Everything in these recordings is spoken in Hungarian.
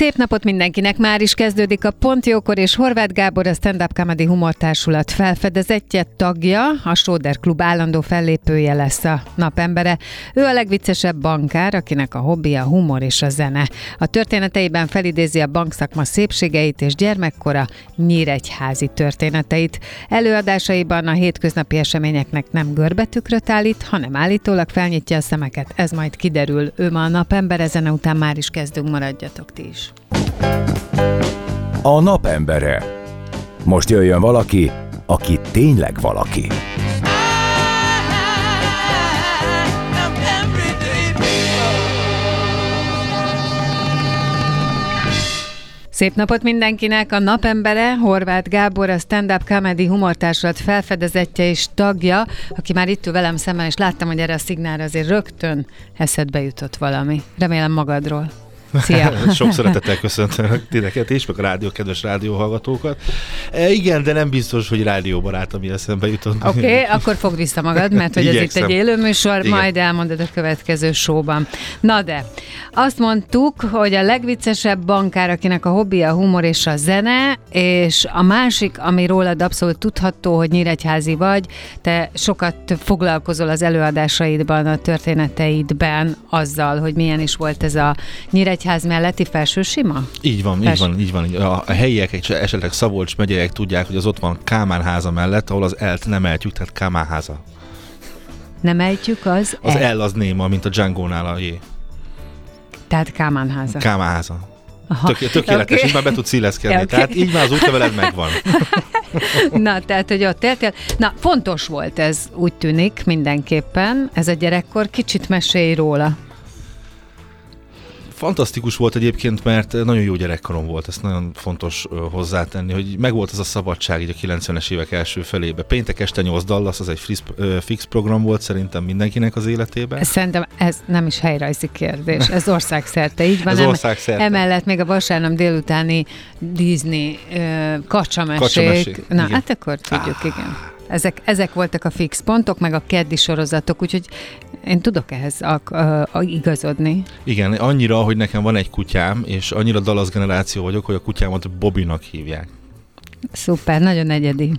Szép napot mindenkinek! Már is kezdődik a Pontjókor, és Horváth Gábor, a Stand Up Comedy Humortársulat felfedezetje tagja, a Sóder Klub állandó fellépője lesz a napembere. Ő a legviccesebb bankár, akinek a hobbi a humor és a zene. A történeteiben felidézi a bankszakma szépségeit és gyermekkora nyíregyházi történeteit. Előadásaiban a hétköznapi eseményeknek nem görbetükröt állít, hanem állítólag felnyitja a szemeket. Ez majd kiderül. Ő ma a napember, zene után már is kezdünk, maradjatok ti is. A napembere. Most jöjjön valaki, aki tényleg valaki. Szép napot mindenkinek! A napembere Horváth Gábor, a Stand Up Comedy humortársulat felfedezetje és tagja, aki már itt ül velem szemben, és láttam, hogy erre a szignálra azért rögtön eszedbe jutott valami. Remélem magadról. Szia! Sok szeretettel köszöntöm titeket is, meg a rádió, kedves rádióhallgatókat. E, igen, de nem biztos, hogy rádióbarát, ami eszembe jutott. Oké, okay, akkor fogd vissza magad, mert hogy ez itt egy élőműsor, igen. majd elmondod a következő showban. Na de, azt mondtuk, hogy a legviccesebb bankár, akinek a hobbi a humor és a zene, és a másik, ami rólad abszolút tudható, hogy nyíregyházi vagy, te sokat foglalkozol az előadásaidban, a történeteidben azzal, hogy milyen is volt ez a nyíregy egyház melletti felső sima? Így van, Fels... így van, így van. A, a helyiek, esetleg Szabolcs megyeiek tudják, hogy az ott van Kámán háza mellett, ahol az elt nem eltjük, tehát Kámán háza. Nem ejtjük az Az el, el az néma, mint a Django-nál a jé. Tehát Kámán háza. Kámán háza. Tök, tökéletes, okay. így már be tudsz illeszkedni. Okay. Tehát így már az útleveled megvan. Na, tehát, hogy ott éltél. Na, fontos volt ez, úgy tűnik mindenképpen, ez a gyerekkor. Kicsit mesélj róla. Fantasztikus volt egyébként, mert nagyon jó gyerekkorom volt, ezt nagyon fontos hozzátenni, hogy megvolt az a szabadság így a 90-es évek első felébe. Péntek este 8 Dallas, az egy fix, fix program volt szerintem mindenkinek az életében. Szerintem ez nem is helyrajzi kérdés, ez országszerte, így van. ez országszerte. Emellett még a vasárnap délutáni Disney kacsamesék. kacsamesék. Na, igen. hát akkor tudjuk, ah. igen. Ezek, ezek voltak a fix pontok, meg a keddi sorozatok, úgyhogy én tudok ehhez a, a, a igazodni. Igen, annyira, hogy nekem van egy kutyám, és annyira dalasz generáció vagyok, hogy a kutyámat Bobinak hívják. Szuper, nagyon egyedi.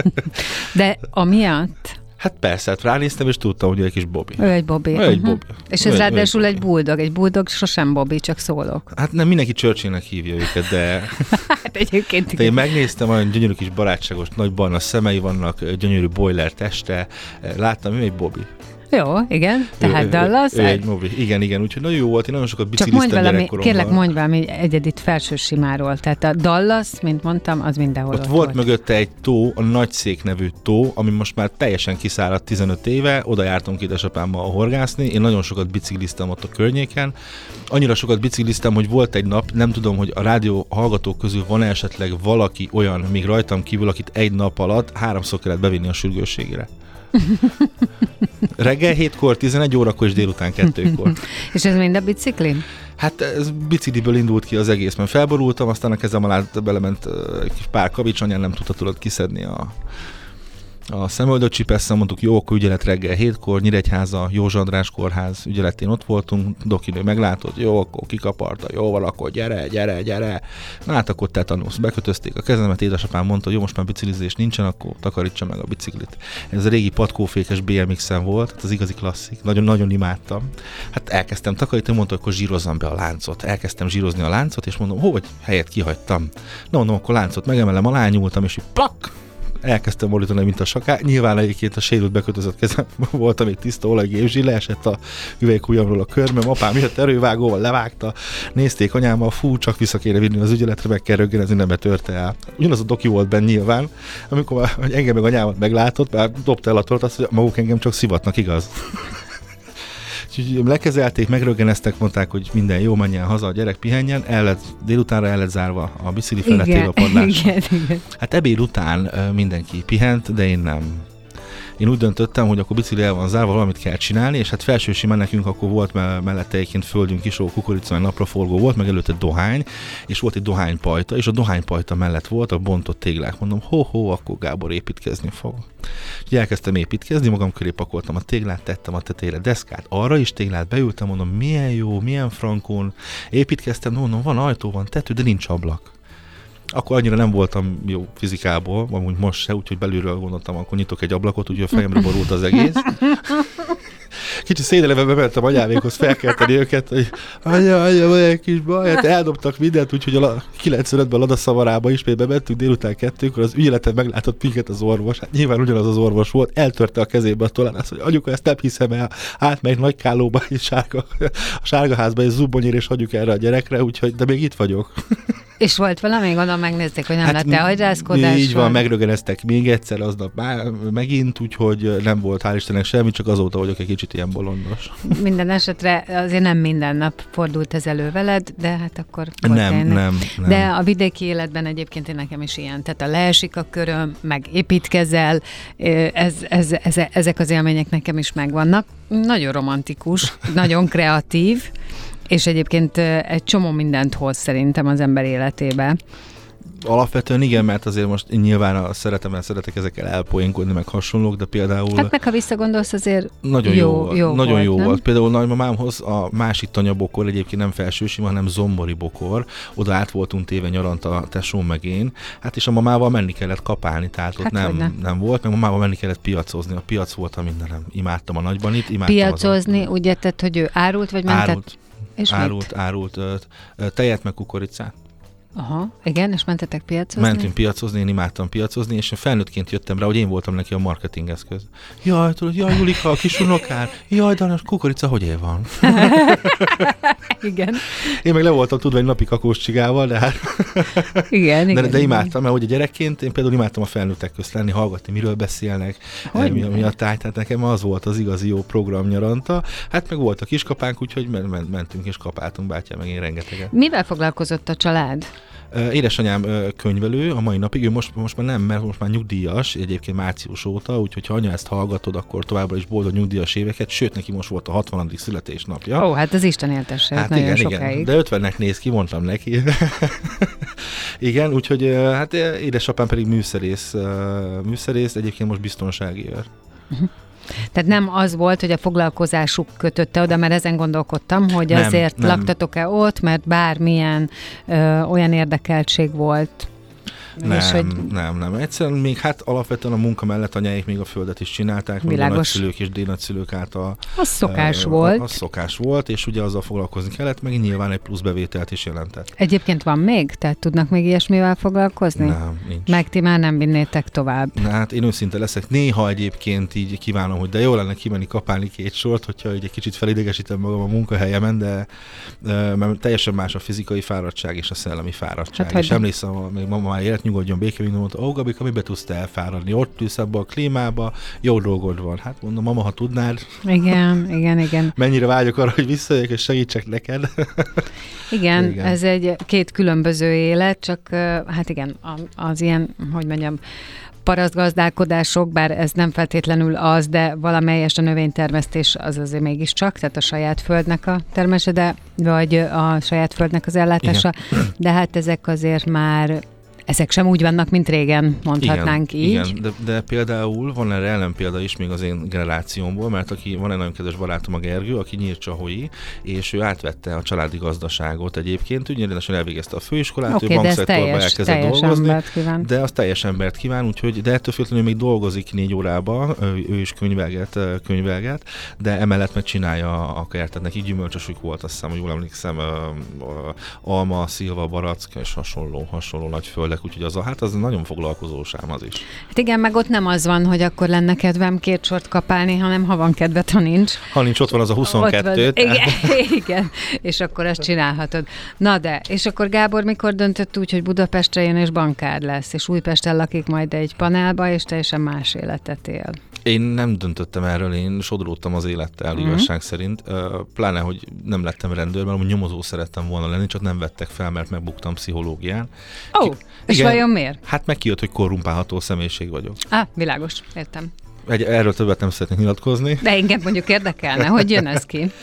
De amiatt, Hát persze, hát ránéztem, és tudtam, hogy egy kis Bobby. Ő egy Bobby. Ő egy Bobby. És ez ő ráadásul egy, egy buldog. Egy buldog sosem Bobby, csak szólok. Hát nem mindenki Churchillnek hívja őket, de... hát egyébként de én megnéztem, olyan gyönyörű kis barátságos nagy barna szemei vannak, gyönyörű boiler teste. Láttam, ő egy Bobby. Jó, igen, tehát Dallas. Egy mobil. Igen, igen, úgyhogy nagyon jó volt, én nagyon sokat bicikliztem Csak mondj valami, kérlek, mondj valami egyedit felső simáról. Tehát a Dallas, mint mondtam, az mindenhol ott, ott volt. volt. mögötte egy tó, a Nagyszék nevű tó, ami most már teljesen kiszáradt 15 éve, oda jártunk édesapámmal a horgászni, én nagyon sokat bicikliztem ott a környéken. Annyira sokat bicikliztem, hogy volt egy nap, nem tudom, hogy a rádió hallgatók közül van -e esetleg valaki olyan, még rajtam kívül, akit egy nap alatt háromszor kellett bevinni a sürgősségére. Reggel 7-kor, 11 órakor és délután 2-kor. és ez mind a bicikli? Hát ez bicikliből indult ki az egész, mert felborultam, aztán a kezem alá belement egy pár kavics, anyám nem tudta tudod kiszedni a a szemöldött csipesszel mondtuk, jó, akkor ügyelet reggel hétkor, Nyíregyháza, Józsa András kórház ügyeletén ott voltunk, dokinő meglátott, jó, akkor kikaparta, jó, akkor gyere, gyere, gyere. Na hát akkor te tanulsz. Bekötözték a kezemet, édesapám mondta, jó, most már biciklizés nincsen, akkor takarítsa meg a biciklit. Ez a régi patkófékes BMX-en volt, hát az igazi klasszik, nagyon-nagyon imádtam. Hát elkezdtem takarítani, mondta, akkor zsírozzam be a láncot. Elkezdtem zsírozni a láncot, és mondom, hogy helyet kihagytam. No, no, akkor láncot megemelem, alányultam, és így plak, elkezdtem borítani, mint a saká. Nyilván egyébként a sérült bekötözött kezem volt, még tiszta olajgépzsi, leesett a üveghújamról a körmöm, apám miatt erővágóval levágta, nézték anyámmal, fú, csak vissza kéne vinni az ügyeletre, meg kell röggen, ez nem betörte el. Ugyanaz a doki volt benne nyilván, amikor engem meg anyámat meglátott, már dobta el a tort, azt, hogy maguk engem csak szivatnak, igaz? Úgyhogy lekezelték, megröggeneztek, mondták, hogy minden jó, menjen haza, a gyerek pihenjen, el lett, délutánra el lett zárva a bicikli feletébe a padlás. Igen, igen. Hát ebéd után mindenki pihent, de én nem. Én úgy döntöttem, hogy akkor bicikli el van zárva, valamit kell csinálni, és hát felső nekünk akkor volt me- mellette egyébként földünk is, ahol kukorica, meg napraforgó volt, meg előtte dohány, és volt egy dohánypajta, és a dohánypajta mellett volt a bontott téglák. Mondom, ho-ho, akkor Gábor építkezni fog. Úgyhogy elkezdtem építkezni, magam köré pakoltam a téglát, tettem a tetejére deszkát, arra is téglát beültem, mondom, milyen jó, milyen frankon. Építkeztem, mondom, van ajtó, van tető, de nincs ablak akkor annyira nem voltam jó fizikából, amúgy most se, úgyhogy belülről gondoltam, akkor nyitok egy ablakot, úgyhogy a fejemre borult az egész. Kicsit szédeleve bementem anyámékhoz felkelteni őket, hogy anya, anya, van egy kis baj, hát eldobtak mindent, úgyhogy a 95-ben Lada szavarába ismét bementünk délután kettőkor, az ügyeleten meglátott minket az orvos, hát nyilván ugyanaz az orvos volt, eltörte a kezébe a tolánász, hogy anyuka, ezt nem hiszem el, átmegy nagy kálóba, és sárga, a sárgaházba, és zubbonyér, és hagyjuk erre a gyerekre, úgyhogy, de még itt vagyok. És volt valami, gondolom megnézték, hogy nem hát, lett te agyrázkodás. Így van, megrögeneztek még egyszer aznap már, megint, úgyhogy nem volt hál' Istennek semmi, csak azóta vagyok egy kicsit ilyen bolondos. Minden esetre azért nem minden nap fordult ez elő veled, de hát akkor volt Nem, nem, nem. De a vidéki életben egyébként én nekem is ilyen. Tehát a leesik a köröm, meg építkezel, ez, ez, ez, ezek az élmények nekem is megvannak. Nagyon romantikus, nagyon kreatív, és egyébként egy csomó mindent hoz szerintem az ember életébe. Alapvetően igen, mert azért most én nyilván a szeretemben szeretek ezekkel elpoénkodni, meg hasonlók, de például... Hát meg ha visszagondolsz, azért Nagyon jó, jó, volt, jó nagyon volt, jó nem? volt. Például nagymamámhoz a másik tanyabokor egyébként nem felsősima, hanem zombori bokor. Oda át voltunk téve nyarant a tesóm meg én. Hát és a mamával menni kellett kapálni, tehát ott Hát nem, hogyne. nem volt, meg mamával menni kellett piacozni. A piac volt a mindenem. Imádtam a nagyban itt, imádtam Piacozni, az úgy érted, hogy ő árult, vagy mentett? árult, és árult, mit? árult, ö, tejet meg kukoricát. Aha, igen, és mentetek piacozni? Mentünk piacozni, én imádtam piacozni, és én felnőttként jöttem rá, hogy én voltam neki a marketing eszköz. Jaj, tudod, jaj, Julika, a kis unokár, jaj, Danos, kukorica, hogy él van? Igen, Én meg le voltam tudva egy napi kakós csigával, de hát igen, igen. de, de imádtam, mert hogy a gyerekként én például imádtam a felnőttek közt lenni, hallgatni, miről beszélnek, Hogy mi, ne? mi a táj, tehát nekem az volt az igazi jó program nyaranta. Hát meg volt a kiskapánk, úgyhogy men- men- mentünk és kapáltunk bátyám, meg én rengeteget. Mivel foglalkozott a család? Édesanyám könyvelő a mai napig, ő most, most már nem, mert most már nyugdíjas, egyébként március óta, úgyhogy ha anya ezt hallgatod, akkor továbbra is boldog nyugdíjas éveket, sőt neki most volt a 60. születésnapja. Ó, hát az Isten éltesse, hát nagyon igen, sokáig. De 50-nek néz ki, mondtam neki. igen, úgyhogy hát édesapám pedig műszerész, műszerész, egyébként most biztonsági őr. Tehát nem az volt, hogy a foglalkozásuk kötötte oda, mert ezen gondolkodtam, hogy Nem, azért nem. laktatok-e ott, mert bármilyen ö, olyan érdekeltség volt. Nem, És hogy nem, nem. Egyszerűen még hát alapvetően a munka mellett anyáik még a földet is csinálták, még a Világos. nagyszülők és dénagyszülők által. az szokás ö, volt. Az szokás volt, és ugye azzal foglalkozni kellett, meg nyilván egy plusz bevételt is jelentett. Egyébként van még? Tehát tudnak még ilyesmivel foglalkozni? Nem, nincs. Meg ti már nem vinnétek tovább. Na, hát én őszinte leszek. Néha egyébként így kívánom, hogy de jó lenne kimenni kapálni két sort, hogyha egy kicsit felidegesítem magam a munkahelyemen, de ö, mert teljesen más a fizikai fáradtság és a szellemi fáradtság. Hát és emlékszem, a- még mama már élet nyugodjon békén, mondta, ó, Gabika, mibe tudsz te elfáradni? Ott ülsz abba a klímába, jó dolgod van. Hát mondom, mama, ha tudnád, Igen, igen, igen. mennyire vágyok arra, hogy visszajöjjek és segítsek neked. Igen, Igen. ez egy két különböző élet, csak hát igen, az ilyen, hogy mondjam, parasztgazdálkodások, bár ez nem feltétlenül az, de valamelyes a növénytermesztés az azért mégiscsak, tehát a saját földnek a termése, de, vagy a saját földnek az ellátása, igen. de hát ezek azért már ezek sem úgy vannak, mint régen, mondhatnánk igen, így. Igen, de, de például van erre ellenpélda is még az én generációmból, mert aki van egy nagyon kedves barátom a Gergő, aki nyírcsahoi, és ő átvette a családi gazdaságot egyébként, rendesen elvégezte a főiskolát, Oké, ő de ez bankszektorba teljes, elkezdett teljes dolgozni. De az teljes embert kíván, úgyhogy, de ettől függetlenül még dolgozik négy órába, ő, ő is könyvelget, könyvelget, de emellett meg csinálja a kertet. Neki gyümölcsösük volt, azt hiszem, hogy jól emlékszem, alma, szilva, barack és hasonló, hasonló nagy földek főleg, úgyhogy az a hát az nagyon foglalkozós ám az is. Hát igen, meg ott nem az van, hogy akkor lenne kedvem két sort kapálni, hanem ha van kedved, ha nincs. Ha nincs, ott van az a 22. Ott van. Igen, igen, és akkor ezt csinálhatod. Na de, és akkor Gábor mikor döntött úgy, hogy Budapestre jön és bankár lesz, és Újpesten lakik majd egy panelba, és teljesen más életet él. Én nem döntöttem erről, én sodródtam az élettel, mm-hmm. igazság szerint. Pláne, hogy nem lettem rendőr, mert nyomozó szerettem volna lenni, csak nem vettek fel, mert megbuktam pszichológián. Ó, oh, és igen, vajon miért? Hát meg kijött, hogy korrumpálható személyiség vagyok. Ah, világos, értem. Egy, erről többet nem szeretnék nyilatkozni. De engem mondjuk érdekelne, hogy jön ez ki.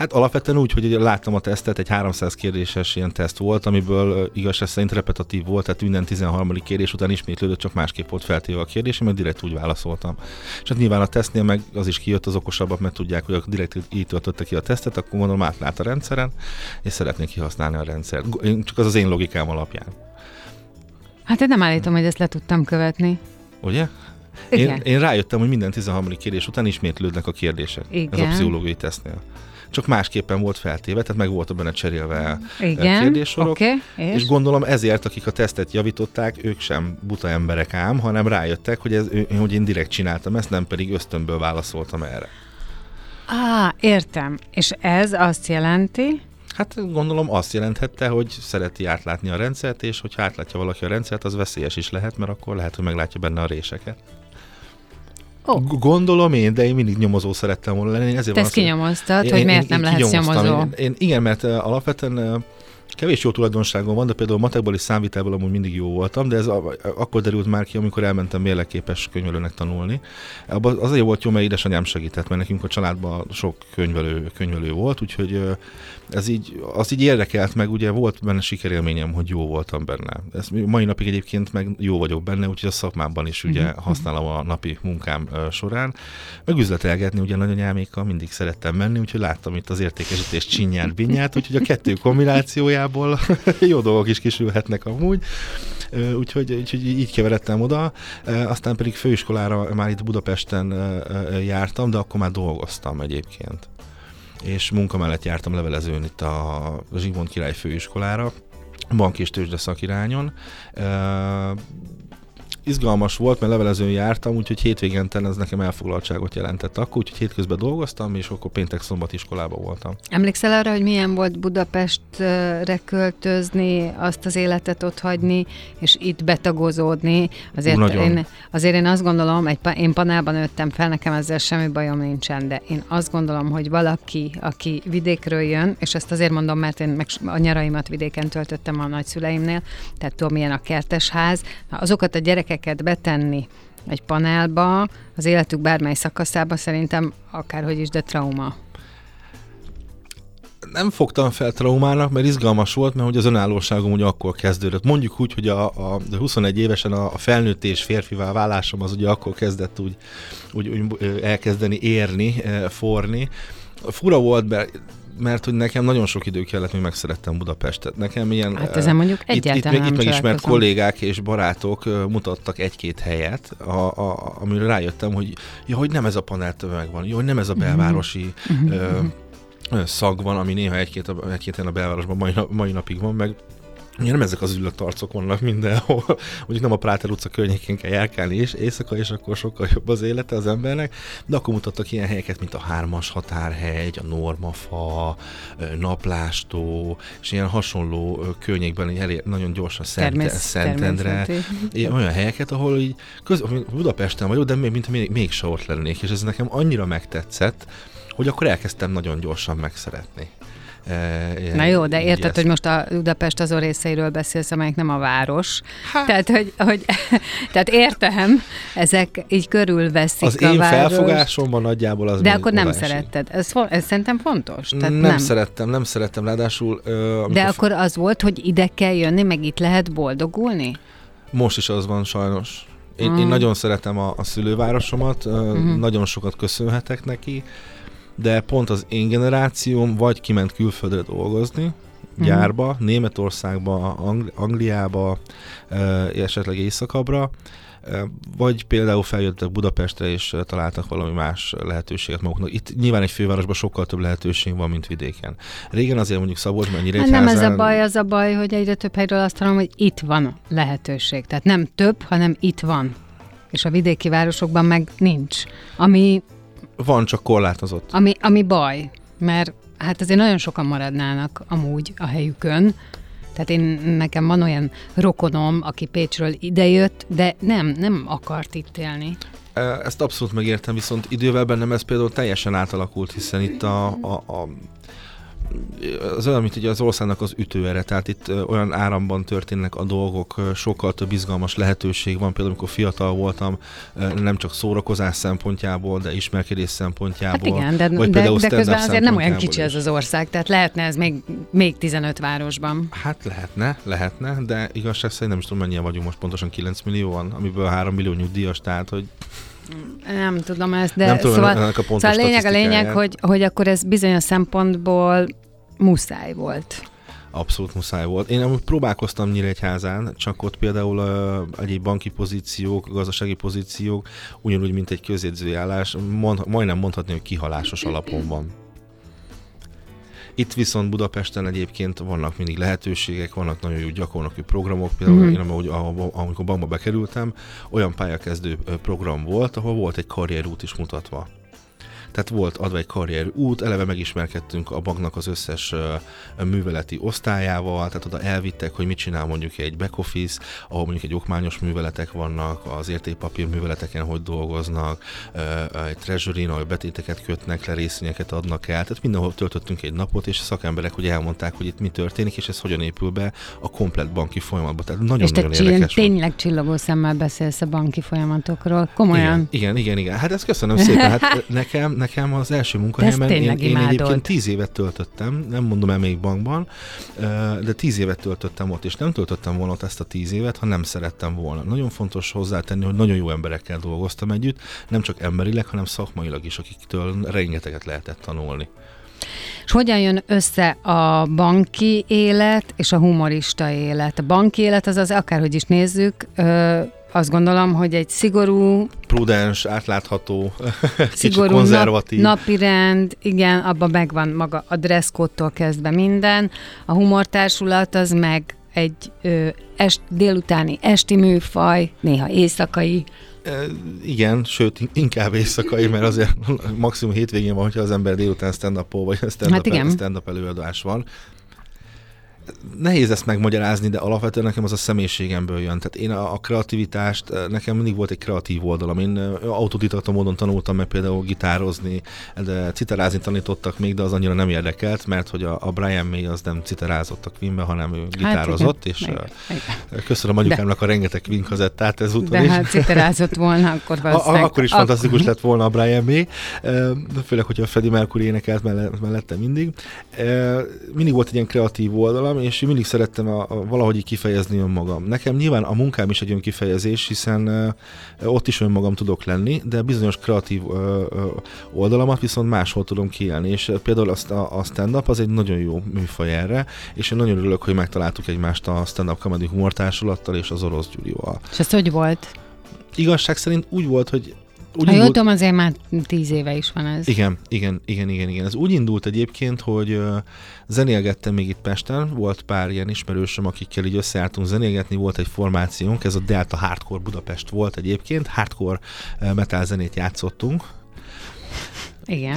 Hát alapvetően úgy, hogy láttam a tesztet, egy 300 kérdéses ilyen teszt volt, amiből igazság szerint repetatív volt, tehát minden 13. kérdés után ismétlődött, csak másképp volt feltéve a kérdés, mert direkt úgy válaszoltam. És hát nyilván a tesztnél meg az is kijött az okosabbak, mert tudják, hogy direkt így töltötte ki a tesztet, akkor gondolom átlát a rendszeren, és szeretnék kihasználni a rendszert. Csak az az én logikám alapján. Hát én nem állítom, hogy ezt le tudtam követni. Ugye? Én, én rájöttem, hogy minden 13. kérdés után ismétlődnek a kérdések. Igen. Ez a pszichológiai tesztnél csak másképpen volt feltéve, tehát meg volt benne cserélve Igen, kérdéssorok. Okay, és? és gondolom ezért, akik a tesztet javították, ők sem buta emberek ám, hanem rájöttek, hogy, ez, hogy én direkt csináltam ezt, nem pedig ösztönből válaszoltam erre. Á, értem. És ez azt jelenti, Hát gondolom azt jelenthette, hogy szereti átlátni a rendszert, és hogyha átlátja valaki a rendszert, az veszélyes is lehet, mert akkor lehet, hogy meglátja benne a réseket. Oh. Gondolom én, de én mindig nyomozó szerettem volna lenni. Ezért Te ezt kinyomoztad, én, hogy miért én, nem lehetsz nyomozó? Én, én, igen, mert uh, alapvetően uh, Kevés jó tulajdonságom van, de például matekból és számvitelből amúgy mindig jó voltam, de ez a, akkor derült már ki, amikor elmentem mérleképes könyvelőnek tanulni. Abban azért volt jó, mert édesanyám segített, mert nekünk a családban sok könyvelő, könyvelő volt, úgyhogy ez így, az így érdekelt meg, ugye volt benne sikerélményem, hogy jó voltam benne. Ez mai napig egyébként meg jó vagyok benne, úgyhogy a szakmámban is ugye uh-huh. használom a napi munkám során. Meg üzletelgetni, ugye nagyanyámékkal mindig szerettem menni, úgyhogy láttam itt az értékesítés csinyát, binyát, úgyhogy a kettő kombinációjából jó dolgok is kisülhetnek amúgy. Úgyhogy, úgyhogy így keveredtem oda. Aztán pedig főiskolára már itt Budapesten jártam, de akkor már dolgoztam egyébként és munka mellett jártam levelezőn itt a Zsigmond Király Főiskolára, bank és tőzsde szakirányon izgalmas volt, mert levelezőn jártam, úgyhogy hétvégente ez nekem elfoglaltságot jelentett akkor, úgyhogy hétközben dolgoztam, és akkor péntek szombat iskolában voltam. Emlékszel arra, hogy milyen volt Budapestre költözni, azt az életet ott hagyni, és itt betagozódni? Azért, én, azért én azt gondolom, egy, én panában nőttem fel, nekem ezzel semmi bajom nincsen, de én azt gondolom, hogy valaki, aki vidékről jön, és ezt azért mondom, mert én meg a nyaraimat vidéken töltöttem a nagyszüleimnél, tehát tudom, milyen a kertesház, azokat a gyerekek gyerekeket betenni egy panelba, az életük bármely szakaszába szerintem akárhogy is, de trauma. Nem fogtam fel traumának, mert izgalmas volt, mert hogy az önállóságom ugye akkor kezdődött. Mondjuk úgy, hogy a, a 21 évesen a, a felnőtt és férfivá válásom az ugye akkor kezdett úgy, úgy, úgy elkezdeni érni, forni. Fura volt, mert mert hogy nekem nagyon sok idő kellett, még megszerettem Budapestet. Nekem ilyen... Hát ezen mondjuk egyáltalán itt, itt, itt megismert kollégák és barátok mutattak egy-két helyet, a, a, amire rájöttem, hogy ja, hogy nem ez a panel tömeg van, jó, hogy nem ez a mhm. belvárosi mm-hmm. ö, szag van, ami néha egy-két, egy-két a belvárosban mai, mai napig van, meg Ugye nem ezek az ülött arcok vannak mindenhol, mondjuk nem a Práter utca környékén kell járkálni és éjszaka, és akkor sokkal jobb az élete az embernek, de akkor mutattak ilyen helyeket, mint a Hármas Határhegy, a Normafa, Naplástó, és ilyen hasonló környékben elé, nagyon gyorsan Szent, Szentendre, olyan helyeket, ahol így köz, Budapesten vagyok, de még, mint még, még se ott lennék, és ez nekem annyira megtetszett, hogy akkor elkezdtem nagyon gyorsan megszeretni. E, Na jó, de érted, ezt... hogy most a Budapest azon részeiről beszélsz, amelyek nem a város. Hát. Tehát, hogy, hogy tehát értem, ezek így körülveszik Az a én város. felfogásomban nagyjából az De akkor nem esik. szeretted. Ez, ez szerintem fontos. Tehát nem, nem szerettem, nem szerettem, ráadásul... Ö, de akkor az volt, hogy ide kell jönni, meg itt lehet boldogulni? Most is az van sajnos. Én, mm. én nagyon szeretem a, a szülővárosomat, mm-hmm. nagyon sokat köszönhetek neki, de pont az én generációm vagy kiment külföldre dolgozni, mm. gyárba, Németországba, Angli- Angliába, esetleg északabbra, vagy például feljöttek Budapestre, és találtak valami más lehetőséget maguknak. Itt nyilván egy fővárosban sokkal több lehetőség van, mint vidéken. Régen azért mondjuk Szabolcs, mennyire hát nem ez a baj, az a baj, hogy egyre több helyről azt hallom, hogy itt van lehetőség. Tehát nem több, hanem itt van. És a vidéki városokban meg nincs. Ami... Van, csak korlátozott. Ami, ami baj, mert hát azért nagyon sokan maradnának amúgy a helyükön, tehát én, nekem van olyan rokonom, aki Pécsről idejött, de nem, nem akart itt élni. Ezt abszolút megértem, viszont idővel bennem ez például teljesen átalakult, hiszen itt a, a, a az olyan, mint ugye az országnak az ütőere, tehát itt olyan áramban történnek a dolgok, sokkal több izgalmas lehetőség van, például amikor fiatal voltam, nem csak szórakozás szempontjából, de ismerkedés szempontjából. Hát igen, de, vagy de, de közben azért nem olyan kicsi ez az ország, tehát lehetne ez még, még 15 városban. Hát lehetne, lehetne, de igazság szerint nem is tudom mennyien vagyunk most pontosan 9 millióan, amiből 3 millió nyugdíjas, tehát hogy nem tudom ezt, de nem tudom szóval, ennek a szóval a lényeg a lényeg, hogy, hogy akkor ez bizonyos szempontból muszáj volt. Abszolút muszáj volt. Én amúgy próbálkoztam Nyíregyházán, csak ott például uh, egy banki pozíciók, gazdasági pozíciók, ugyanúgy, mint egy közjegyzői állás, mond, majdnem mondhatni, hogy kihalásos alapon van. Itt viszont Budapesten egyébként vannak mindig lehetőségek, vannak nagyon jó gyakornoki programok, például mm-hmm. én ahogy, amikor bankba bekerültem, olyan pályakezdő program volt, ahol volt egy karrierút is mutatva. Tehát volt adva egy karrier út, eleve megismerkedtünk a banknak az összes műveleti osztályával, tehát oda elvittek, hogy mit csinál mondjuk egy back office, ahol mondjuk egy okmányos műveletek vannak, az értékpapír műveleteken hogy dolgoznak, egy treasury ahol betéteket kötnek le, részvényeket adnak el, tehát mindenhol töltöttünk egy napot, és a szakemberek hogy elmondták, hogy itt mi történik, és ez hogyan épül be a komplet banki folyamatba. Tehát nagyon-nagyon nagyon érdekes. tényleg csillogó szemmel beszélsz a banki folyamatokról, komolyan. Igen, igen, igen. igen. Hát ezt köszönöm szépen. Hát nekem, nekem az első munkahelyemen én, én egyébként tíz évet töltöttem, nem mondom el még bankban, de tíz évet töltöttem ott, és nem töltöttem volna ott ezt a tíz évet, ha nem szerettem volna. Nagyon fontos hozzátenni, hogy nagyon jó emberekkel dolgoztam együtt, nem csak emberileg, hanem szakmailag is, akiktől rengeteget lehetett tanulni. És hogyan jön össze a banki élet és a humorista élet? A banki élet az az, akárhogy is nézzük, azt gondolom, hogy egy szigorú... Prudens, átlátható, szigorú konzervatív. Nap, napi rend, igen, abban megvan maga a dresszkódtól kezdve minden. A humortársulat az meg egy ö, est, délutáni esti műfaj, néha éjszakai. E, igen, sőt, inkább éjszakai, mert azért maximum hétvégén van, hogyha az ember délután stand-up vagy stand-up, hát stand-up előadás van nehéz ezt megmagyarázni, de alapvetően nekem az a személyiségemből jön. Tehát én a, a kreativitást, eh, nekem mindig volt egy kreatív oldalam. Én eh, autodidakta módon tanultam meg például gitározni, de citerázni tanítottak még, de az annyira nem érdekelt, mert hogy a, a Brian May az nem citerázott a Queenbe, hanem ő gitározott, hát és meg, meg. köszönöm anyukámnak de, a rengeteg Queen kazettát ezúttal de is. hát citerázott volna, akkor valószínűleg. Akkor is akkor... fantasztikus lett volna a Brian May, főleg, hogyha a Freddie Mercury énekelt mellette mindig. Mindig volt egy ilyen kreatív oldalam, és mindig szerettem a, a, valahogy így kifejezni önmagam. Nekem nyilván a munkám is egy önkifejezés, hiszen uh, ott is önmagam tudok lenni, de bizonyos kreatív uh, oldalamat viszont máshol tudom kiélni, és például azt a, a stand-up az egy nagyon jó műfaj erre, és én nagyon örülök, hogy megtaláltuk egymást a stand-up comedy humortársulattal és az orosz Gyurival. És ez hogy volt? Igazság szerint úgy volt, hogy úgy ha indult... tudom, azért már tíz éve is van ez. Igen, igen, igen, igen, igen. Ez úgy indult egyébként, hogy uh, zenélgettem még itt Pesten, volt pár ilyen ismerősöm, akikkel így összeálltunk zenélgetni, volt egy formációnk, ez a Delta Hardcore Budapest volt egyébként, hardcore metal zenét játszottunk, igen.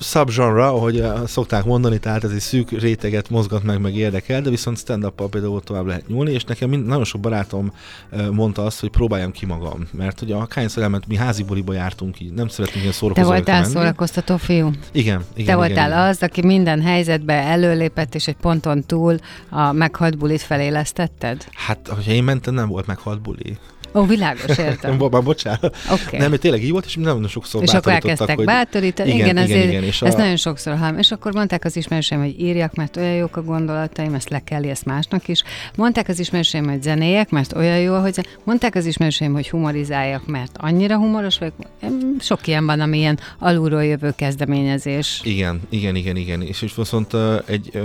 Subgenre, ahogy eh, szokták mondani, tehát ez egy szűk réteget mozgat meg, meg érdekel, de viszont stand up például tovább lehet nyúlni, és nekem mind, nagyon sok barátom eh, mondta azt, hogy próbáljam ki magam, mert hogy a kányszor elment, mi házi buliba jártunk, így nem szeretnénk ilyen szórakozó. Te voltál menni. szórakoztató fiú? Igen, igen. Te voltál igen. az, aki minden helyzetbe előlépett, és egy ponton túl a meghalt bulit felélesztetted? Hát, hogyha én mentem, nem volt meghalt buli. Ó, világos, értem. Már bocsánat. Okay. Nem, tényleg így volt, és nagyon sokszor És akkor elkezdtek hogy... bátorítani. Igen, igen, ezért, igen, és ezt a... nagyon sokszor hallom. És akkor mondták az ismerőseim, hogy írjak, mert olyan jók a gondolataim, ezt le kell ezt másnak is. Mondták az ismerőseim, hogy zenéjek, mert olyan jó, hogy mondták az ismerőseim, hogy humorizáljak, mert annyira humoros vagyok. sok ilyen van, ami ilyen alulról jövő kezdeményezés. Igen, igen, igen, igen. És, és viszont egy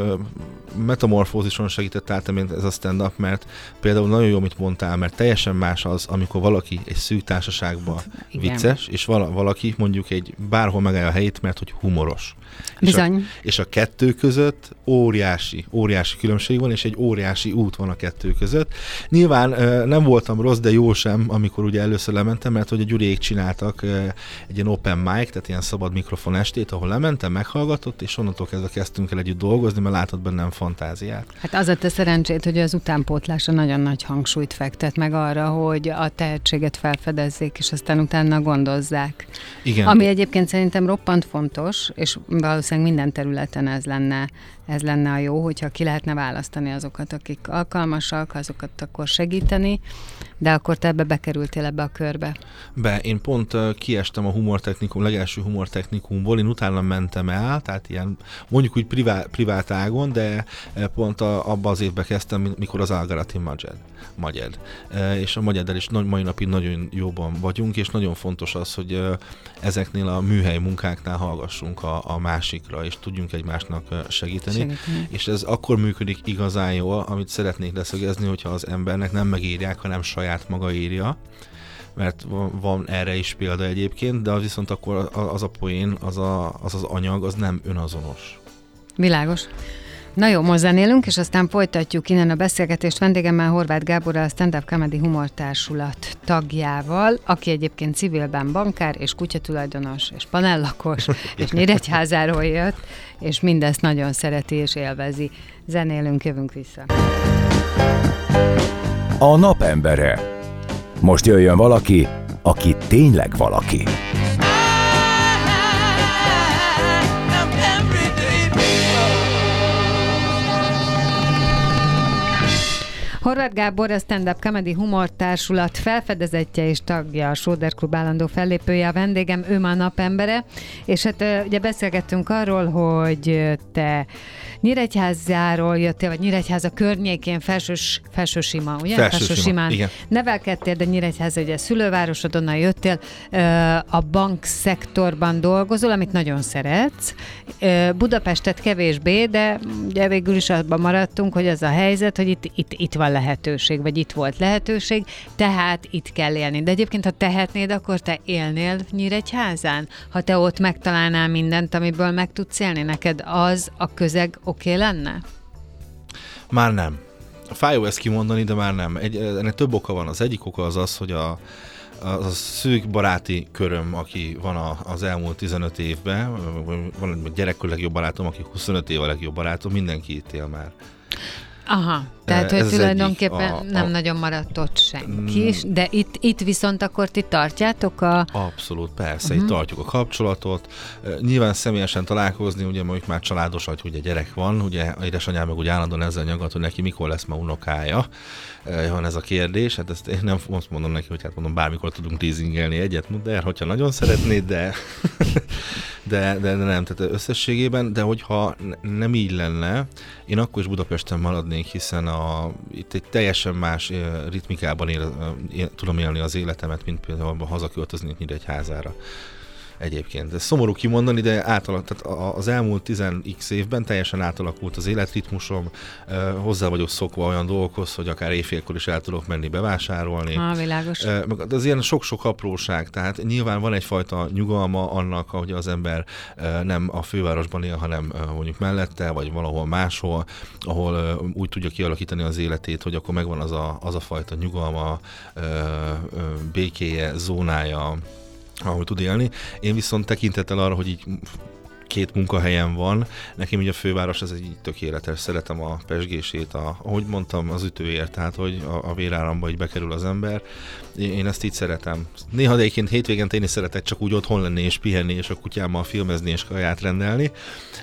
metamorfózison segített át ez a stand-up, mert például nagyon jó, amit mondtál, mert teljesen más az, amikor valaki egy szűk társaságban igen. vicces, és vala, valaki mondjuk egy bárhol megállja a helyét, mert hogy humoros. Bizony. És a, és a kettő között óriási, óriási különbség van, és egy óriási út van a kettő között. Nyilván nem voltam rossz, de jó sem, amikor ugye először lementem, mert hogy a Gyuriék csináltak egy ilyen open mic, tehát ilyen szabad mikrofon estét, ahol lementem, meghallgatott, és onnantól kezdve kezdtünk el együtt dolgozni, mert látod bennem fantáziát. Hát az a te szerencsét, hogy az utánpótlása nagyon nagy hangsúlyt fektet meg arra, hogy a tehetséget felfedezzék, és aztán utána gondozzák. Igen. Ami egyébként szerintem roppant fontos, és valószínűleg minden területen ez lenne, ez lenne a jó, hogyha ki lehetne választani azokat, akik alkalmasak, azokat akkor segíteni, de akkor te ebbe bekerültél ebbe a körbe. Be, én pont uh, kiestem a humortechnikum, legelső humortechnikumból, én utána mentem el, tehát ilyen mondjuk úgy privát, privát ágon, de pont a, abban az évben kezdtem, mikor az Algarati Magyar. Magyar. És a Magyardel is mai napig nagyon jóban vagyunk, és nagyon fontos az, hogy ezeknél a műhely munkáknál hallgassunk a, a másikra, és tudjunk egymásnak segíteni. segíteni. És ez akkor működik igazán jól, amit szeretnék leszögezni, hogyha az embernek nem megírják, hanem saját maga írja mert van erre is példa egyébként, de az viszont akkor az a poén, az a, az, az anyag, az nem önazonos. Világos. Na jó, most zenélünk, és aztán folytatjuk innen a beszélgetést vendégemmel Horváth Gáborral, a Stand Up Comedy Humor Társulat tagjával, aki egyébként civilben bankár és kutyatulajdonos és panellakos, és Nyíregyházáról jött, és mindezt nagyon szereti és élvezi. Zenélünk, jövünk vissza. A napembere. Most jöjjön valaki, aki tényleg valaki. Horváth Gábor, a Stand Up Comedy Humor Társulat felfedezetje és tagja, a Sóder Klub állandó fellépője, a vendégem, ő már napembere, és hát ugye beszélgettünk arról, hogy te Nyíregyházáról jöttél, vagy Nyíregyháza környékén, felsős, felsősima, ugye? Felsősimán, igen. Nevelkedtél, de Nyíregyháza ugye szülővárosod, onnan jöttél, a bankszektorban dolgozol, amit nagyon szeretsz. Budapestet kevésbé, de ugye végül is abban maradtunk, hogy az a helyzet, hogy itt, itt, itt van lehetőség, vagy itt volt lehetőség, tehát itt kell élni. De egyébként, ha tehetnéd, akkor te élnél Nyíregyházán? Ha te ott megtalálnál mindent, amiből meg tudsz élni, neked az a közeg oké okay lenne? Már nem. Fájó ezt kimondani, de már nem. Egy, ennek több oka van. Az egyik oka az az, hogy a, az a szűk baráti köröm, aki van a, az elmúlt 15 évben, van egy gyerekkor legjobb barátom, aki 25 év a legjobb barátom, mindenki itt él már. Aha, tehát hogy tulajdonképpen a, a, nem nagyon maradt ott senki, mm, de itt, itt viszont akkor ti tartjátok a... Abszolút, persze, uh-huh. itt tartjuk a kapcsolatot. Nyilván személyesen találkozni, ugye mondjuk már családos, hogy ugye gyerek van, ugye édesanyám meg úgy állandóan ezzel nyaggat, hogy neki mikor lesz ma unokája. Van ez a kérdés, hát ezt én nem azt mondom neki, hogy hát mondom, bármikor tudunk teasingelni egyet, de hogyha nagyon szeretnéd, de, de, de, de nem, tehát összességében, de hogyha nem így lenne, én akkor is Budapesten maradnék, hiszen a, itt egy teljesen más ritmikában él, él, tudom élni az életemet, mint például hazaköltözni Nyíregyházára egyébként. Ez szomorú kimondani, de átalak, tehát az elmúlt 10x évben teljesen átalakult az életritmusom, hozzá vagyok szokva olyan dolgokhoz, hogy akár éjfélkor is el tudok menni bevásárolni. Ha, világos. De az ilyen sok-sok apróság, tehát nyilván van egyfajta nyugalma annak, hogy az ember nem a fővárosban él, hanem mondjuk mellette, vagy valahol máshol, ahol úgy tudja kialakítani az életét, hogy akkor megvan az a, az a fajta nyugalma, békéje, zónája, ahol tud élni. Én viszont tekintettel arra, hogy így két munkahelyem van. Nekem így a főváros ez egy tökéletes. Szeretem a pesgését, a, ahogy mondtam, az ütőért, tehát hogy a, a véráramba így bekerül az ember. Én ezt így szeretem. Néha de egyébként hétvégen én is szeretek csak úgy otthon lenni és pihenni, és a kutyámmal filmezni és kaját rendelni.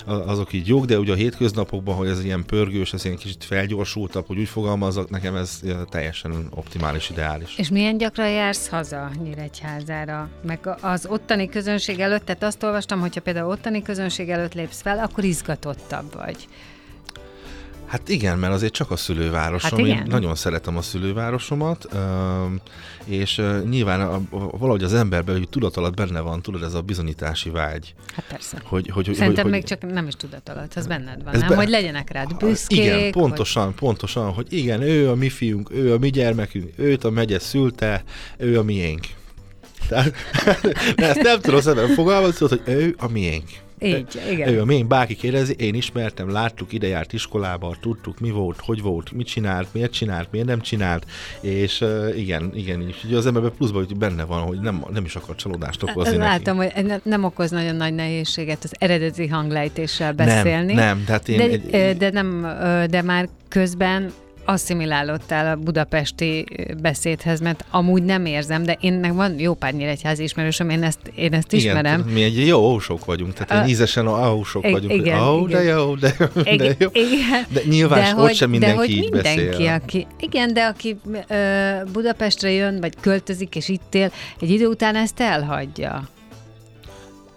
Azok így jók, de ugye a hétköznapokban, hogy ez ilyen pörgős, ez ilyen kicsit felgyorsultabb, hogy úgy fogalmazok, nekem ez teljesen optimális, ideális. És milyen gyakran jársz haza Nyíregyházára? Meg az ottani közönség előtt, tehát azt olvastam, hogyha például ottani közönség előtt lépsz fel, akkor izgatottabb vagy. Hát igen, mert azért csak a szülővárosom. Hát igen. Én nagyon szeretem a szülővárosomat, és nyilván a, a, valahogy az emberben, hogy tudat alatt benne van, tudod, ez a bizonyítási vágy. Hát persze. Hogy, hogy, hogy, Szerintem hogy, még csak nem is tudat alatt, az benned van, nem? be- Hogy legyenek rád büszkék. Igen, pontosan, pontosan, hogy igen, ő a mi fiunk, ő a mi gyermekünk, őt a megye szülte, ő a miénk. Tehát, ezt nem tudom szemben fogalmazni, hogy ő a miénk. Így, igen. Ő a miénk, bárki kérdezi, én ismertem, láttuk, ide járt iskolába, tudtuk, mi volt, hogy volt, mit csinált, miért csinált, miért nem csinált, és uh, igen, igen, és ugye az emberben pluszban hogy benne van, hogy nem, nem is akar csalódást okozni neki. Látom, hogy ne- nem okoz nagyon nagy nehézséget az eredeti hanglejtéssel beszélni. Nem, nem, tehát én... de, egy- de nem, de már közben asszimilálódtál a budapesti beszédhez, mert amúgy nem érzem, de én nekem van jó pár nyíregyházi ismerősöm, én ezt, én ezt ismerem. Igen, mi egy jó ósok vagyunk, tehát A- ízesen ósok vagyunk. igen, Ó, oh, de jó, de, de Igen, jó. igen. De nyilván de ott hogy, sem de mindenki hogy így mindenki, beszél. aki, igen, de aki ö, Budapestre jön, vagy költözik, és itt él, egy idő után ezt elhagyja.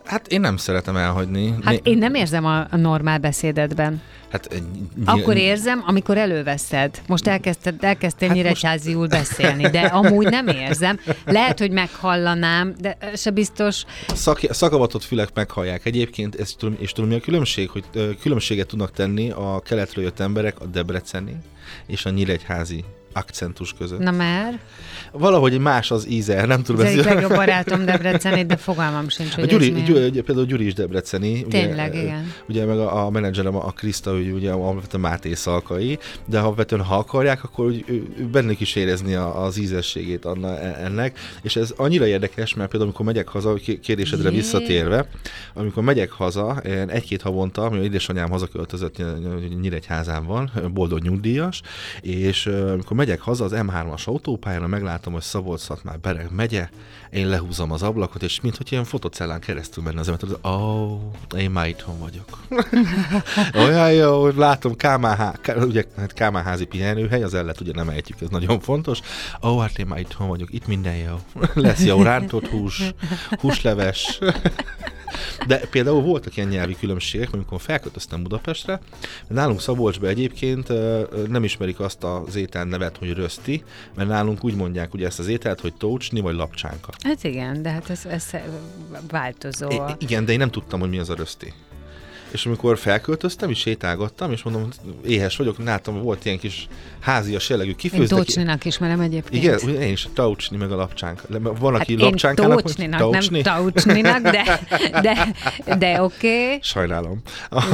Hát én nem szeretem elhagyni. Hát én nem érzem a, normál beszédedben. Hát, egy- Akkor érzem, amikor előveszed. Most elkezdted, elkezdtél hát nyíregyháziul beszélni, de amúgy nem érzem. Lehet, hogy meghallanám, de se biztos. Szak, szakavatott fülek meghallják. Egyébként, tudom, és tudom, mi a különbség, hogy ö, különbséget tudnak tenni a keletről jött emberek a debreceni és a nyíregyházi akcentus között. Na már, Valahogy más az íze, nem tudom. az egyik legjobb barátom Debreceni, de fogalmam sincs, A hogy Gyuri, ez mi. Gyuri, például Gyuri is debreceni. Tényleg, ugye, igen. Ugye meg a, a menedzserem, a Kriszta, ő ugye alapvetően Máté Szalkai, de ha vetően ha akarják, akkor úgy, ő, ő bennük is érezni a, az ízességét anna, e- ennek, és ez annyira érdekes, mert például amikor megyek haza, ké- kérdésedre Jé. visszatérve, amikor megyek haza, egy-két havonta, ami édesanyám hazaköltözött Ny- Nyíregyházán van, boldog nyugdíjas, és amikor megyek haza az M3-as autópályán, meglátom, hogy szabolcs már Bereg megye, én lehúzom az ablakot, és mintha ilyen fotocellán keresztül menne az tudod, ó, oh, én már itthon vagyok. Olyan jó, hogy látom Ká, ugye hát Kámáházi pihenőhely, az ellet ugye nem ejtjük, ez nagyon fontos. Ó, oh, hát én már itthon vagyok, itt minden jó. Lesz jó rántott hús, húsleves. De például voltak ilyen nyelvi különbségek, amikor felköltöztem Budapestre, nálunk Szabolcsban egyébként nem ismerik azt az étel nevet, hogy röszti, mert nálunk úgy mondják ugye ezt az ételt, hogy tócsni vagy lapcsánka. Hát igen, de hát ez, ez változó. I- igen, de én nem tudtam, hogy mi az a röszti. És amikor felköltöztem, és sétálgattam, és mondom, éhes vagyok, látom, volt ilyen kis házias jellegű Én kifőztek. Tócsninak ismerem egyébként. Igen, én is taucsni meg a lapcsánka. Le- Van, Hát aki én lapcsánkának Tócsninak, Taucsni? nem Taucsninak, de, de, de oké. Okay. Sajnálom.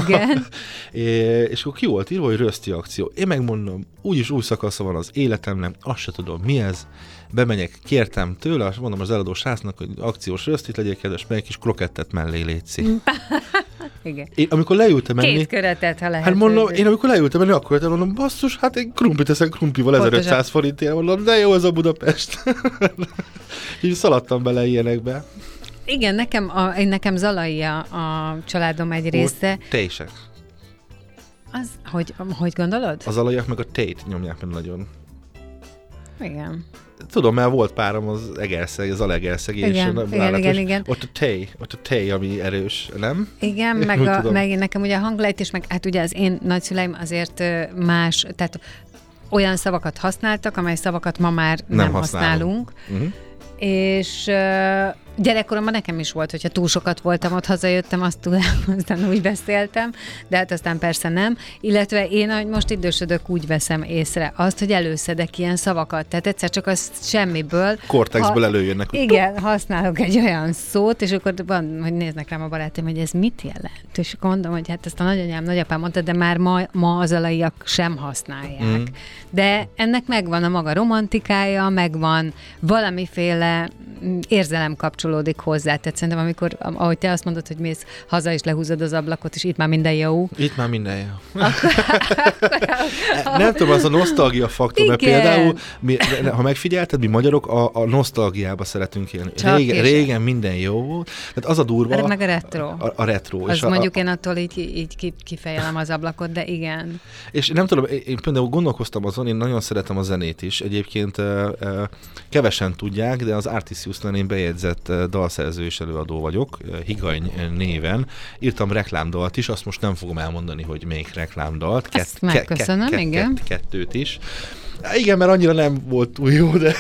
Igen. É, és akkor ki volt írva, hogy röszti akció. Én megmondom, úgyis új szakasza van az életemnek, azt se tudom mi ez. Bemegyek, kértem tőle, azt mondom az eladó srácnak, hogy akciós rösztit legyél kedves, meg egy kis krokettet mellé létszi. Igen. Én amikor leültem enni, Két köretet, ha lehet. Hát mondom, én amikor leültem enni, akkor jöttem, mondom, basszus, hát én krumplit eszek krumplival Pontosan. 1500 forintért, mondom, de jó ez a Budapest. Így szaladtam bele ilyenekbe. Igen, nekem, a, nekem Zalai a, a családom egy része. Tejsek. Az, hogy, hogy gondolod? Az alajak meg a tejt nyomják meg nagyon. Igen. Tudom, mert volt párom az Egerszeg, az Alegerszeg, és Igen, nem- igen, igen. Ott a tej, ott a tej, ami erős, nem? Igen, meg, a, tudom. meg nekem ugye a hanglejtés, meg hát ugye az én nagyszüleim azért más, tehát olyan szavakat használtak, amely szavakat ma már nem, Nem használunk. használunk. Uh-huh. És gyerekkoromban nekem is volt, hogyha túl sokat voltam ott, hazajöttem, azt tudom, aztán úgy beszéltem, de hát aztán persze nem. Illetve én, ahogy most idősödök, úgy veszem észre azt, hogy előszedek ilyen szavakat. Tehát egyszer csak az semmiből. Cortexből előjönnek. hogy Igen, használok egy olyan szót, és akkor van, hogy néznek rám a barátom, hogy ez mit jelent. És akkor mondom, hogy hát ezt a nagyanyám, nagyapám mondta, de már ma, ma az alaiak sem használják. Mm. De ennek megvan a maga romantikája, megvan valamiféle érzelem kapcsolódik hozzá. Tehát szerintem, amikor, ahogy te azt mondod, hogy mész haza és lehúzod az ablakot, és itt már minden jó. Itt már minden jó. nem tudom, az a nosztalgia faktor, mert például, mi, ha megfigyelted, mi magyarok a, a nosztalgiába szeretünk élni. Csak Régen, régen minden jó volt, tehát az a durva, Meg a retro. a, a retro. Az és a, mondjuk én attól így, így ki- kifejelem az ablakot, de igen. És nem tudom, én például gondolkoztam azon, én nagyon szeretem a zenét is. Egyébként kevesen tudják, de az Artisius Siriusnál én bejegyzett dalszerző és előadó vagyok, Higany néven. Írtam reklámdalt is, azt most nem fogom elmondani, hogy melyik reklámdalt. Ezt megköszönöm, ke- ke- igen. Kettőt is. Igen, mert annyira nem volt túl jó, de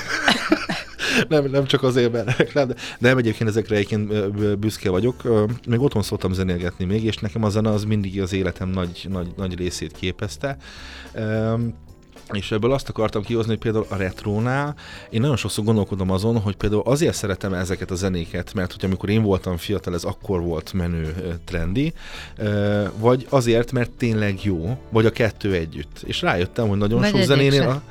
nem, nem csak azért, mert reklám, de nem egyébként ezekre egyébként büszke vagyok. Még otthon szoktam zenélgetni még, és nekem a zene az mindig az életem nagy, nagy, nagy részét képezte. És ebből azt akartam kihozni, hogy például a retrónál én nagyon sokszor gondolkodom azon, hogy például azért szeretem ezeket a zenéket, mert hogy amikor én voltam fiatal, ez akkor volt menő trendi, vagy azért, mert tényleg jó, vagy a kettő együtt. És rájöttem, hogy nagyon vagy sok zenénél... A,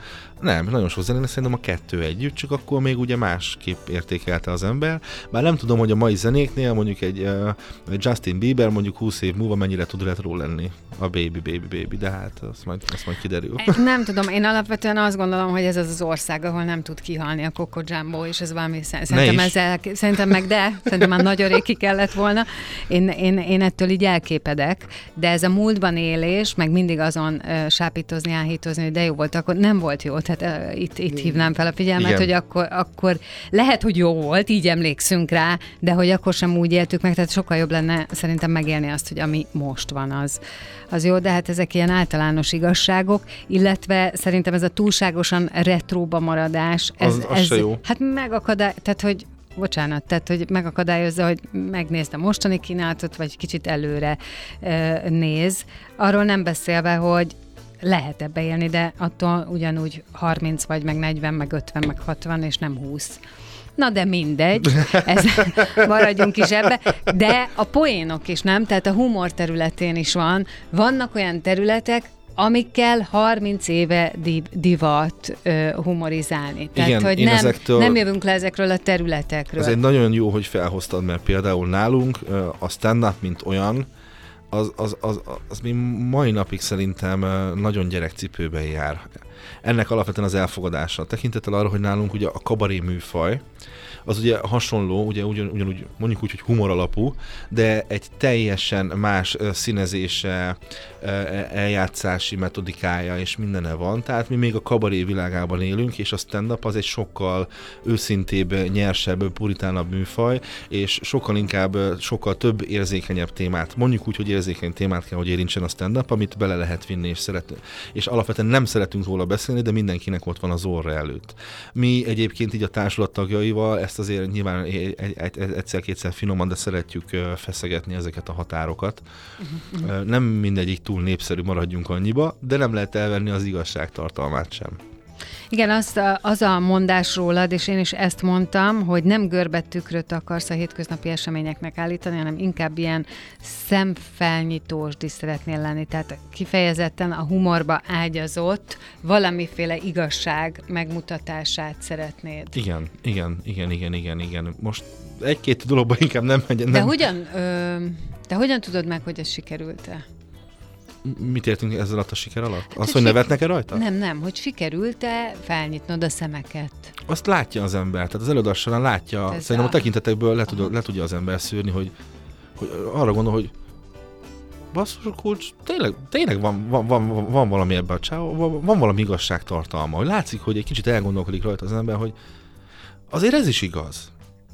nem, nagyon sok zenén szerintem a kettő együtt, csak akkor még ugye másképp értékelte az ember. Bár nem tudom, hogy a mai zenéknél mondjuk egy uh, Justin Bieber mondjuk 20 év múlva mennyire tud retro lenni a Baby Baby Baby, de hát azt majd, azt majd kiderül. Nem tudom, én alapvetően azt gondolom, hogy ez az az ország, ahol nem tud kihalni a Coco Jumbo, és ez valami szerintem, ez el, szerintem meg de, szerintem már nagyon régi kellett volna. Én, én, én ettől így elképedek, de ez a múltban élés, meg mindig azon uh, sápítozni, áhítozni, hogy de jó volt, akkor nem volt jó. Tehát uh, itt, itt hívnám fel a figyelmet, Igen. hogy akkor, akkor lehet, hogy jó volt, így emlékszünk rá, de hogy akkor sem úgy éltük meg, tehát sokkal jobb lenne szerintem megélni azt, hogy ami most van, az, az jó, de hát ezek ilyen általános igazságok, illetve szerintem ez a túlságosan retróba maradás, ez, az, az ez se jó. hát megakadály, tehát hogy bocsánat, tehát hogy megakadályozza, hogy megnézd a mostani kínálatot, vagy kicsit előre ö, néz. Arról nem beszélve, hogy lehet ebbe élni, de attól ugyanúgy 30 vagy, meg 40, meg 50, meg 60, és nem 20. Na de mindegy, ez, maradjunk is ebbe. De a poénok is nem, tehát a humor területén is van. Vannak olyan területek, amikkel 30 éve div, divat uh, humorizálni. Tehát, Igen, hogy nem, ezektől, nem jövünk le ezekről a területekről. Ez egy nagyon jó, hogy felhoztad, mert például nálunk a stand-up, mint olyan, az, az, az, az mi mai napig szerintem nagyon gyerekcipőben jár. Ennek alapvetően az elfogadása. Tekintettel arra, hogy nálunk ugye a kabaré műfaj, az ugye hasonló, ugye ugyan, ugyanúgy mondjuk úgy, hogy humor alapú, de egy teljesen más színezése, eljátszási metodikája és mindene van. Tehát mi még a kabaré világában élünk, és a stand-up az egy sokkal őszintébb, nyersebb, puritánabb műfaj, és sokkal inkább, sokkal több érzékenyebb témát, mondjuk úgy, hogy érzékeny témát kell, hogy érintsen a stand-up, amit bele lehet vinni, és szeret, és alapvetően nem szeretünk róla beszélni, de mindenkinek ott van az orra előtt. Mi egyébként így a társulat tagjaival ezt azért nyilván egyszer-kétszer finoman, de szeretjük feszegetni ezeket a határokat. Uh-huh. Nem mindegyik túl népszerű, maradjunk annyiba, de nem lehet elvenni az igazság tartalmát sem. Igen, az, az a mondás rólad, és én is ezt mondtam, hogy nem görbet tükröt akarsz a hétköznapi eseményeknek állítani, hanem inkább ilyen szemfelnyitós is szeretnél lenni. Tehát kifejezetten a humorba ágyazott valamiféle igazság megmutatását szeretnéd. Igen, igen, igen, igen, igen, igen. Most egy-két dologban inkább nem megy. Nem. De hogyan, ö, de hogyan tudod meg, hogy ez sikerült-e? Mit értünk ezzel alatt a siker alatt? Hát, Az, hogy nevetnek-e rajta? Nem, nem, hogy sikerült-e felnyitnod a szemeket? Azt látja az ember, tehát az előadás során látja, Ez szerintem a, a tekintetekből le, tud, le tudja az ember szűrni, hogy, hogy arra gondol, hogy basszus kulcs, tényleg, tényleg van, van, van, van valami ebben a csáv, van, van valami igazságtartalma, hogy látszik, hogy egy kicsit elgondolkodik rajta az ember, hogy azért ez is igaz.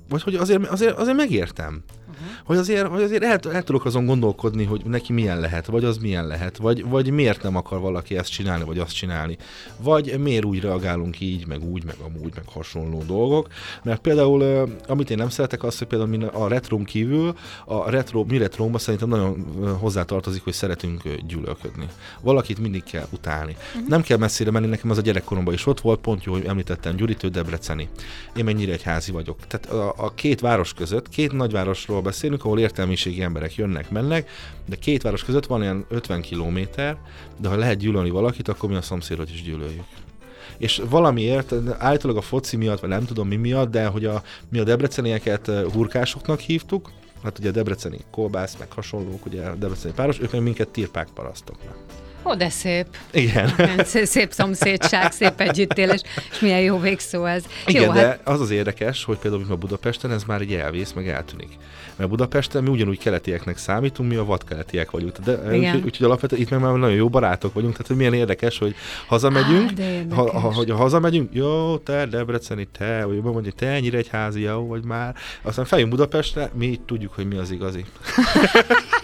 Vagy hogy azért, azért, azért megértem. Uh-huh. Hogy azért, hogy azért el, el tudok azon gondolkodni, hogy neki milyen lehet, vagy az milyen lehet, vagy, vagy miért nem akar valaki ezt csinálni, vagy azt csinálni. Vagy miért úgy reagálunk így, meg úgy, meg amúgy, meg hasonló dolgok. Mert például, amit én nem szeretek, az, hogy például a retrón kívül, a retro, mi retrónba szerintem nagyon hozzátartozik, hogy szeretünk gyűlölködni. Valakit mindig kell utálni. Uh-huh. Nem kell messzire menni, nekem az a gyerekkoromban is ott volt, pont jó, hogy említettem Gyurit, ő Debreceni. Én mennyire egy házi vagyok. Tehát a, a két város között, két nagyvárosról beszélünk, ahol értelmiségi emberek jönnek, mennek, de két város között van ilyen 50 kilométer, de ha lehet gyűlölni valakit, akkor mi a szomszédot is gyűlöljük és valamiért, állítólag a foci miatt, vagy nem tudom mi miatt, de hogy a, mi a debrecenieket hurkásoknak hívtuk, hát ugye a debreceni kolbász, meg hasonlók, ugye a debreceni páros, ők meg minket tirpák parasztoknak. Ó, de szép. Igen. Szép, szép szomszédság, szép együttélés, és milyen jó végszó ez. Igen, jó, de hát az az érdekes, hogy például mint a Budapesten ez már így elvész, meg eltűnik. Mert Budapesten mi ugyanúgy keletieknek számítunk, mi a vadkeletiek vagyunk. De, úgyhogy, úgyhogy alapvetően itt meg már nagyon jó barátok vagyunk, tehát hogy milyen érdekes, hogy hazamegyünk, Á, de érdekes. ha, ha, hogy ha hazamegyünk, jó, te Debreceni, te, vagy jobban mondja, te Nyíregyházi, jó, vagy már. Aztán feljünk Budapestre, mi tudjuk, hogy mi az igazi.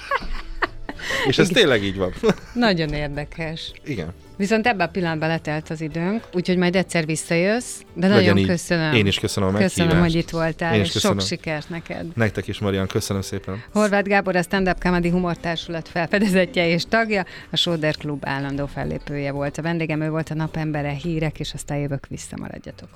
És ez tényleg így van. nagyon érdekes. Igen. Viszont ebben a pillanatban letelt az időnk, úgyhogy majd egyszer visszajössz, de Legyen nagyon így. köszönöm. Én is köszönöm a meghívást. Köszönöm, hogy itt voltál, Én és köszönöm. sok sikert neked. Nektek is, Marian, köszönöm szépen. Horváth Gábor a Stand Up Comedy Humortársulat felfedezetje és tagja, a Soder Klub állandó fellépője volt. A vendégem ő volt a napembere, hírek, és aztán jövök vissza, maradjatok.